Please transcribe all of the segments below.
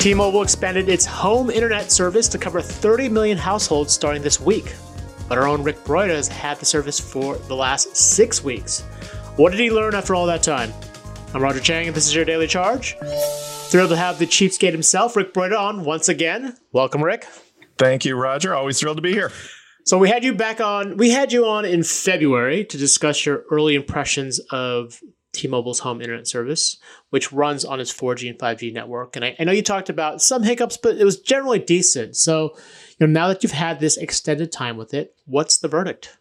T-Mobile expanded its home internet service to cover 30 million households starting this week. But our own Rick Broida has had the service for the last six weeks. What did he learn after all that time? I'm Roger Cheng, and this is your Daily Charge. Thrilled to have the Cheapskate himself, Rick Broida, on once again. Welcome, Rick. Thank you, Roger. Always thrilled to be here. So we had you back on. We had you on in February to discuss your early impressions of T-Mobile's home internet service, which runs on its 4G and 5G network. And I, I, know you talked about some hiccups, but it was generally decent. So, you know, now that you've had this extended time with it, what's the verdict?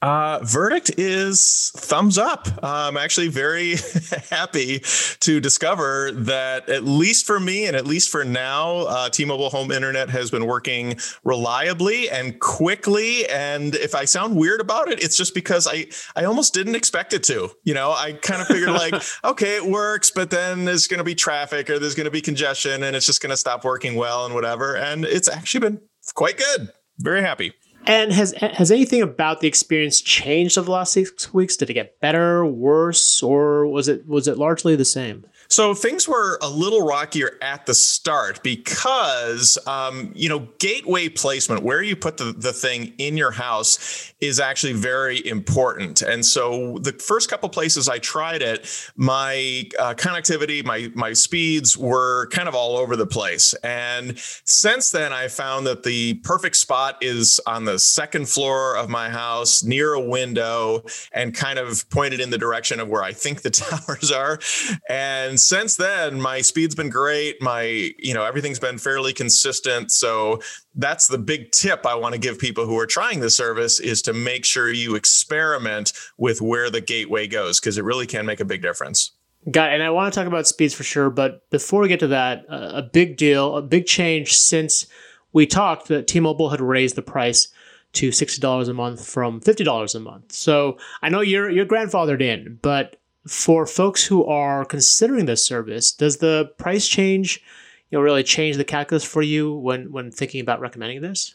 Uh, verdict is thumbs up. I'm actually very happy to discover that, at least for me and at least for now, uh, T Mobile Home Internet has been working reliably and quickly. And if I sound weird about it, it's just because I, I almost didn't expect it to. You know, I kind of figured, like, okay, it works, but then there's going to be traffic or there's going to be congestion and it's just going to stop working well and whatever. And it's actually been quite good. Very happy. And has has anything about the experience changed over the last six weeks? Did it get better, worse, or was it was it largely the same? So things were a little rockier at the start because, um, you know, gateway placement, where you put the, the thing in your house, is actually very important. And so the first couple places I tried it, my uh, connectivity, my my speeds were kind of all over the place. And since then, I found that the perfect spot is on the second floor of my house, near a window, and kind of pointed in the direction of where I think the towers are. And and since then my speed's been great my you know everything's been fairly consistent so that's the big tip i want to give people who are trying the service is to make sure you experiment with where the gateway goes because it really can make a big difference Got it. And I want to talk about speeds for sure, but before we get to that, uh, a big deal, a big change since we talked that T-Mobile had raised the price to sixty dollars a month from fifty dollars a month. So I know you're you're grandfathered in, but for folks who are considering this service, does the price change, you know, really change the calculus for you when when thinking about recommending this?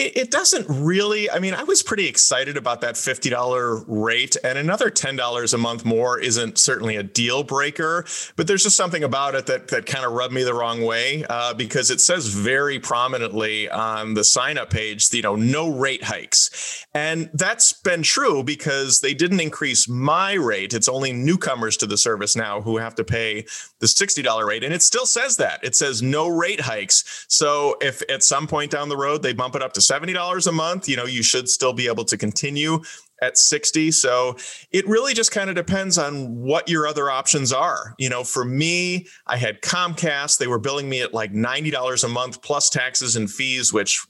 It, it, doesn't really. I mean, I was pretty excited about that $50 rate, and another $10 a month more isn't certainly a deal breaker, but there's just something about it that, that kind of rubbed me the wrong way uh, because it says very prominently on the sign up page, you know, no rate hikes. And that's been true because they didn't increase my rate. It's only newcomers to the service now who have to pay the $60 rate. And it still says that. It says no rate hikes. So if at some point down the road they bump it up to $70 a month, you know, you should still be able to continue at 60. So it really just kind of depends on what your other options are. You know, for me, I had Comcast, they were billing me at like $90 a month plus taxes and fees, which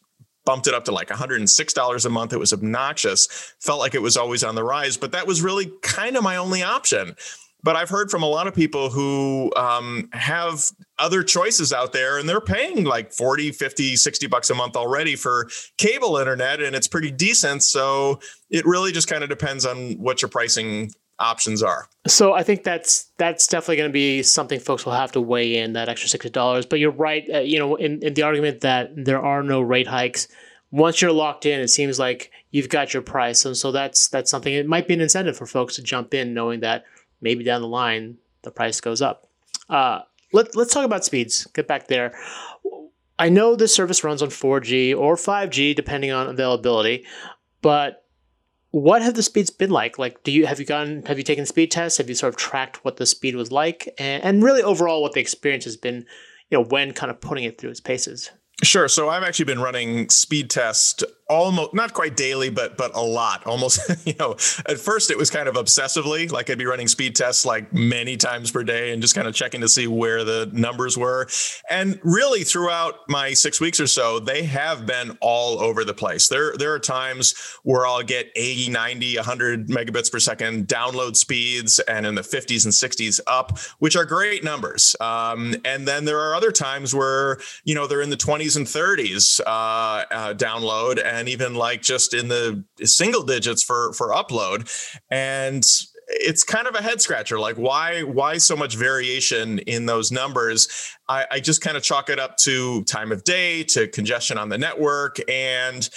bumped it up to like $106 a month. It was obnoxious. Felt like it was always on the rise, but that was really kind of my only option. But I've heard from a lot of people who um, have other choices out there and they're paying like 40, 50, 60 bucks a month already for cable internet and it's pretty decent. So it really just kind of depends on what your pricing options are. So I think that's that's definitely going to be something folks will have to weigh in that extra sixty dollars. But you're right, uh, you know, in, in the argument that there are no rate hikes. Once you're locked in, it seems like you've got your price, and so that's that's something. It might be an incentive for folks to jump in, knowing that maybe down the line the price goes up. Uh, let, let's talk about speeds. Get back there. I know this service runs on 4G or 5G depending on availability, but what have the speeds been like? Like, do you have you gone have you taken speed tests? Have you sort of tracked what the speed was like, and, and really overall what the experience has been, you know, when kind of putting it through its paces? Sure. So I've actually been running speed test almost not quite daily, but but a lot. Almost, you know, at first it was kind of obsessively, like I'd be running speed tests like many times per day and just kind of checking to see where the numbers were. And really throughout my six weeks or so, they have been all over the place. There, there are times where I'll get 80, 90, 100 megabits per second download speeds and in the 50s and 60s up, which are great numbers. Um, and then there are other times where, you know, they're in the 20s and 30s uh, uh, download and and even like just in the single digits for for upload and it's kind of a head scratcher like why why so much variation in those numbers i, I just kind of chalk it up to time of day to congestion on the network and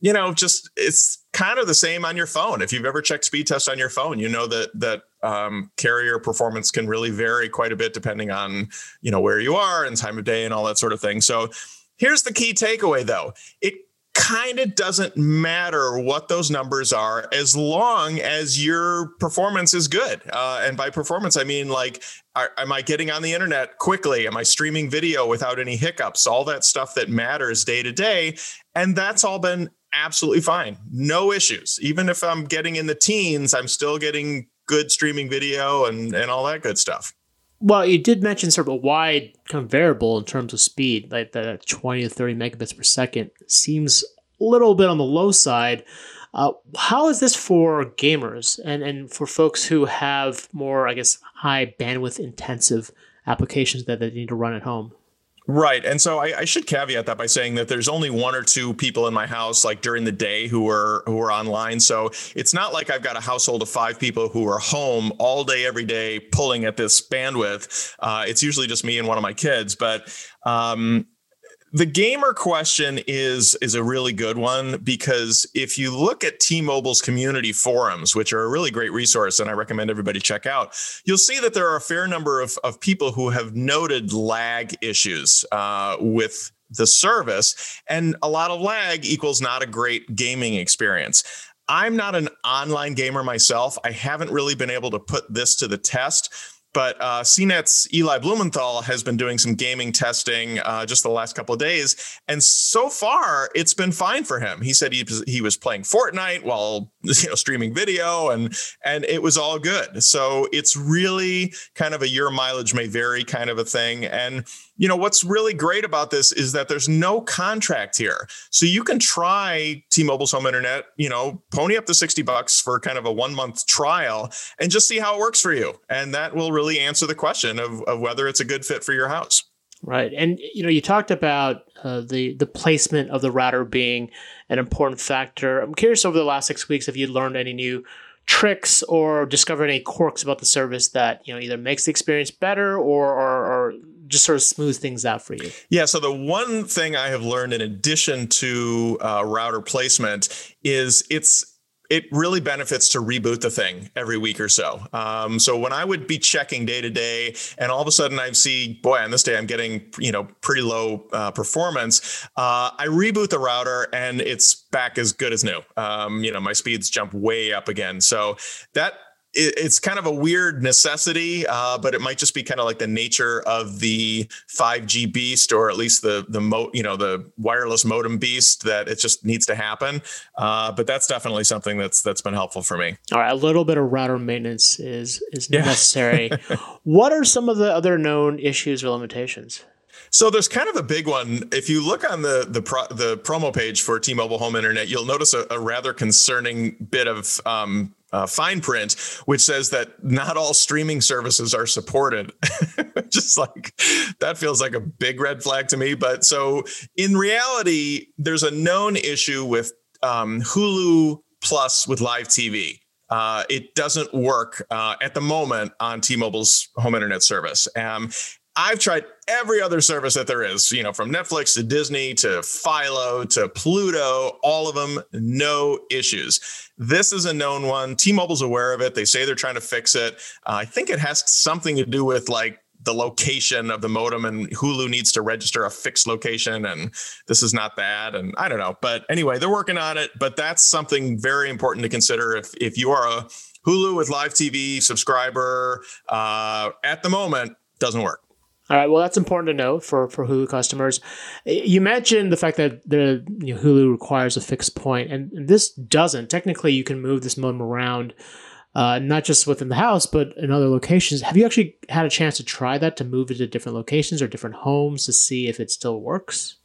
you know just it's kind of the same on your phone. If you've ever checked speed test on your phone, you know that that um, carrier performance can really vary quite a bit depending on you know where you are and time of day and all that sort of thing. So here's the key takeaway though: it kind of doesn't matter what those numbers are as long as your performance is good. Uh, and by performance, I mean like, are, am I getting on the internet quickly? Am I streaming video without any hiccups? All that stuff that matters day to day. And that's all been absolutely fine. No issues. Even if I'm getting in the teens, I'm still getting good streaming video and, and all that good stuff. Well, you did mention sort of a wide kind of variable in terms of speed, like the 20 to 30 megabits per second seems a little bit on the low side. Uh, how is this for gamers and, and for folks who have more, I guess, high bandwidth intensive applications that they need to run at home? Right. And so I, I, should caveat that by saying that there's only one or two people in my house like during the day who are who are online. So it's not like I've got a household of five people who are home all day, every day, pulling at this bandwidth. Uh, it's usually just me and one of my kids. But um, the gamer question is is a really good one because if you look at T-Mobile's community forums, which are a really great resource and I recommend everybody check out, you'll see that there are a fair number of, of people who have noted lag issues uh, with the service, and a lot of lag equals not a great gaming experience. I'm not an online gamer myself. I haven't really been able to put this to the test but uh, CNET's Eli Blumenthal has been doing some gaming testing uh, just the last couple of days, and so far it's been fine for him. He said he he was playing Fortnite while you know streaming video, and and it was all good. So it's really kind of a your mileage may vary kind of a thing, and you know what's really great about this is that there's no contract here. So you can try t-mobile's home internet you know pony up the 60 bucks for kind of a one month trial and just see how it works for you. And that will really answer the question of, of whether it's a good fit for your house. Right. And you know you talked about uh, the the placement of the router being an important factor. I'm curious over the last six weeks if you learned any new tricks or discovered any quirks about the service that you know either makes the experience better or, or, or just sort of smooth things out for you? Yeah. So the one thing I have learned in addition to uh, router placement is it's it really benefits to reboot the thing every week or so. Um, so when I would be checking day to day, and all of a sudden I see, boy, on this day I'm getting you know pretty low uh, performance. Uh, I reboot the router and it's back as good as new. Um, you know my speeds jump way up again. So that it's kind of a weird necessity, uh, but it might just be kind of like the nature of the 5G beast, or at least the the mo- you know the wireless modem beast that it just needs to happen. Uh, but that's definitely something that's that's been helpful for me. All right, a little bit of router maintenance is is yeah. necessary. what are some of the other known issues or limitations? So there's kind of a big one. If you look on the the pro, the promo page for T-Mobile Home Internet, you'll notice a, a rather concerning bit of um, uh, fine print, which says that not all streaming services are supported. Just like that feels like a big red flag to me. But so in reality, there's a known issue with um, Hulu Plus with live TV. Uh, it doesn't work uh, at the moment on T-Mobile's home internet service. Um, I've tried every other service that there is, you know, from Netflix to Disney to Philo to Pluto, all of them, no issues. This is a known one. T Mobile's aware of it. They say they're trying to fix it. Uh, I think it has something to do with like the location of the modem and Hulu needs to register a fixed location and this is not that and I don't know but anyway they're working on it but that's something very important to consider if if you are a Hulu with live TV subscriber uh, at the moment doesn't work all right. Well, that's important to know for, for Hulu customers. You mentioned the fact that the you know, Hulu requires a fixed point, and this doesn't. Technically, you can move this modem around, uh, not just within the house, but in other locations. Have you actually had a chance to try that to move it to different locations or different homes to see if it still works?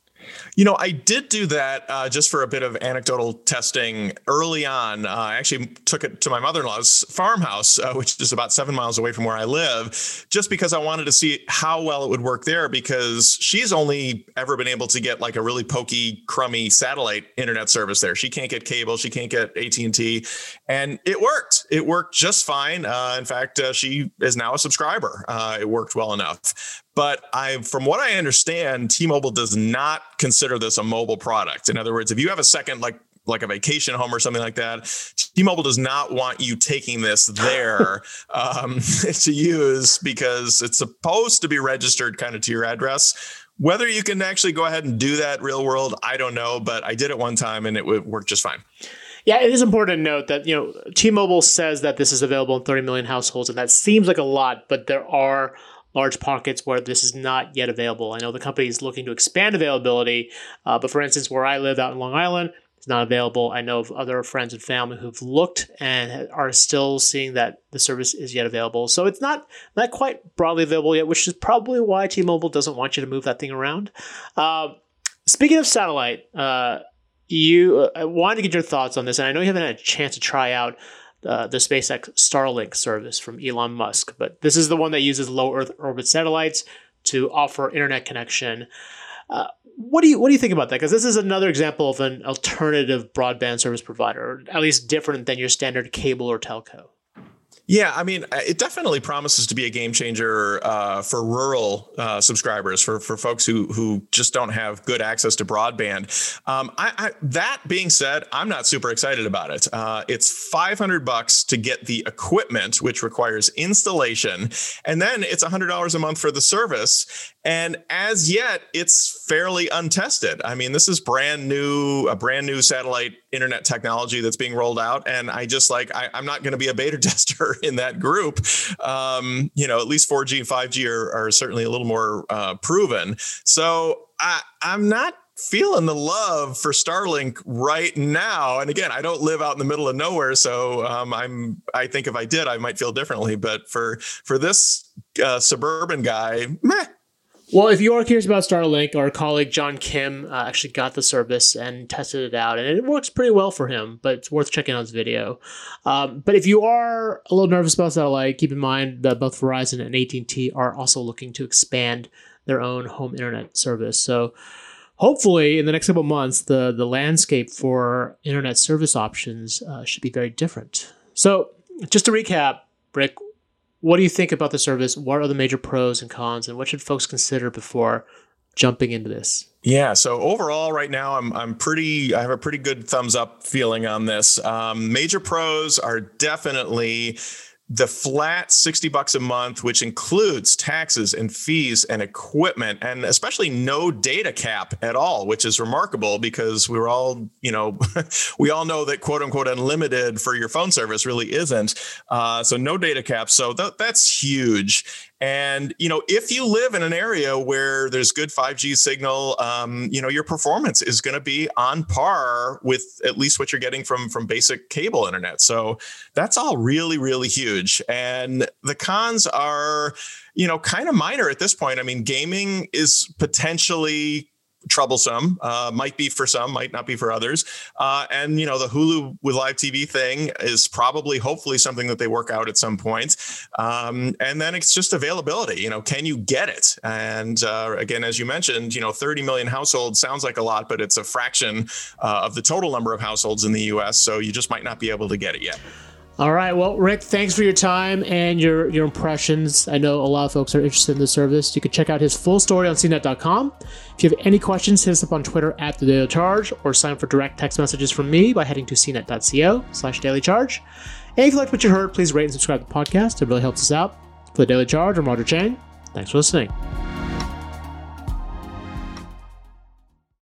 You know, I did do that uh, just for a bit of anecdotal testing early on. Uh, I actually took it to my mother in law's farmhouse, uh, which is about seven miles away from where I live, just because I wanted to see how well it would work there. Because she's only ever been able to get like a really pokey, crummy satellite internet service there. She can't get cable, she can't get AT and T, and it worked. It worked just fine. Uh, in fact, uh, she is now a subscriber. Uh, it worked well enough. But I, from what I understand, T-Mobile does not consider this a mobile product. In other words, if you have a second like like a vacation home or something like that. T-Mobile does not want you taking this there um, to use because it's supposed to be registered kind of to your address. Whether you can actually go ahead and do that real world, I don't know, but I did it one time and it worked just fine. Yeah, it is important to note that you know T-Mobile says that this is available in 30 million households, and that seems like a lot, but there are large pockets where this is not yet available. I know the company is looking to expand availability, uh, but for instance, where I live out in Long Island, it's not available. I know of other friends and family who've looked and are still seeing that the service is yet available. So it's not not quite broadly available yet, which is probably why T-Mobile doesn't want you to move that thing around. Uh, speaking of satellite, uh, you uh, I wanted to get your thoughts on this, and I know you haven't had a chance to try out uh, the SpaceX Starlink service from Elon Musk, but this is the one that uses low Earth orbit satellites to offer internet connection. Uh, what do you what do you think about that? Because this is another example of an alternative broadband service provider, at least different than your standard cable or telco. Yeah, I mean, it definitely promises to be a game changer uh, for rural uh, subscribers, for for folks who who just don't have good access to broadband. Um, I, I, that being said, I'm not super excited about it. Uh, it's 500 bucks to get the equipment, which requires installation, and then it's $100 a month for the service. And as yet, it's fairly untested. I mean, this is brand new, a brand new satellite internet technology that's being rolled out, and I just like I, I'm not going to be a beta tester in that group. Um, you know, at least 4G and 5G are, are certainly a little more uh, proven. So I, I'm not feeling the love for Starlink right now. And again, I don't live out in the middle of nowhere, so um, I'm. I think if I did, I might feel differently. But for for this uh, suburban guy, meh, well, if you are curious about Starlink, our colleague John Kim uh, actually got the service and tested it out, and it works pretty well for him. But it's worth checking out his video. Um, but if you are a little nervous about satellite, keep in mind that both Verizon and AT and T are also looking to expand their own home internet service. So hopefully, in the next couple months, the the landscape for internet service options uh, should be very different. So, just to recap, Rick, what do you think about the service? What are the major pros and cons, and what should folks consider before jumping into this? Yeah. So overall, right now, I'm I'm pretty. I have a pretty good thumbs up feeling on this. Um, major pros are definitely the flat 60 bucks a month which includes taxes and fees and equipment and especially no data cap at all which is remarkable because we are all you know we all know that quote unquote unlimited for your phone service really isn't uh, so no data cap. So th- that's huge and you know, if you live in an area where there's good 5G signal, um, you know, your performance is going to be on par with at least what you're getting from from basic cable internet. So that's all really, really huge. And the cons are, you know, kind of minor at this point. I mean, gaming is potentially troublesome. Uh, might be for some, might not be for others. Uh, and you know, the Hulu with live TV thing is probably, hopefully, something that they work out at some point. Um, and then it's just availability. You know, can you get it? And uh, again, as you mentioned, you know, 30 million households sounds like a lot, but it's a fraction uh, of the total number of households in the U.S. So you just might not be able to get it yet. All right. Well, Rick, thanks for your time and your, your impressions. I know a lot of folks are interested in the service. You can check out his full story on cnet.com. If you have any questions, hit us up on Twitter at the Daily Charge or sign up for direct text messages from me by heading to cnet.co slash daily charge. And if you liked what you heard, please rate and subscribe to the podcast. It really helps us out. For the Daily Charge, I'm Roger Cheng. Thanks for listening.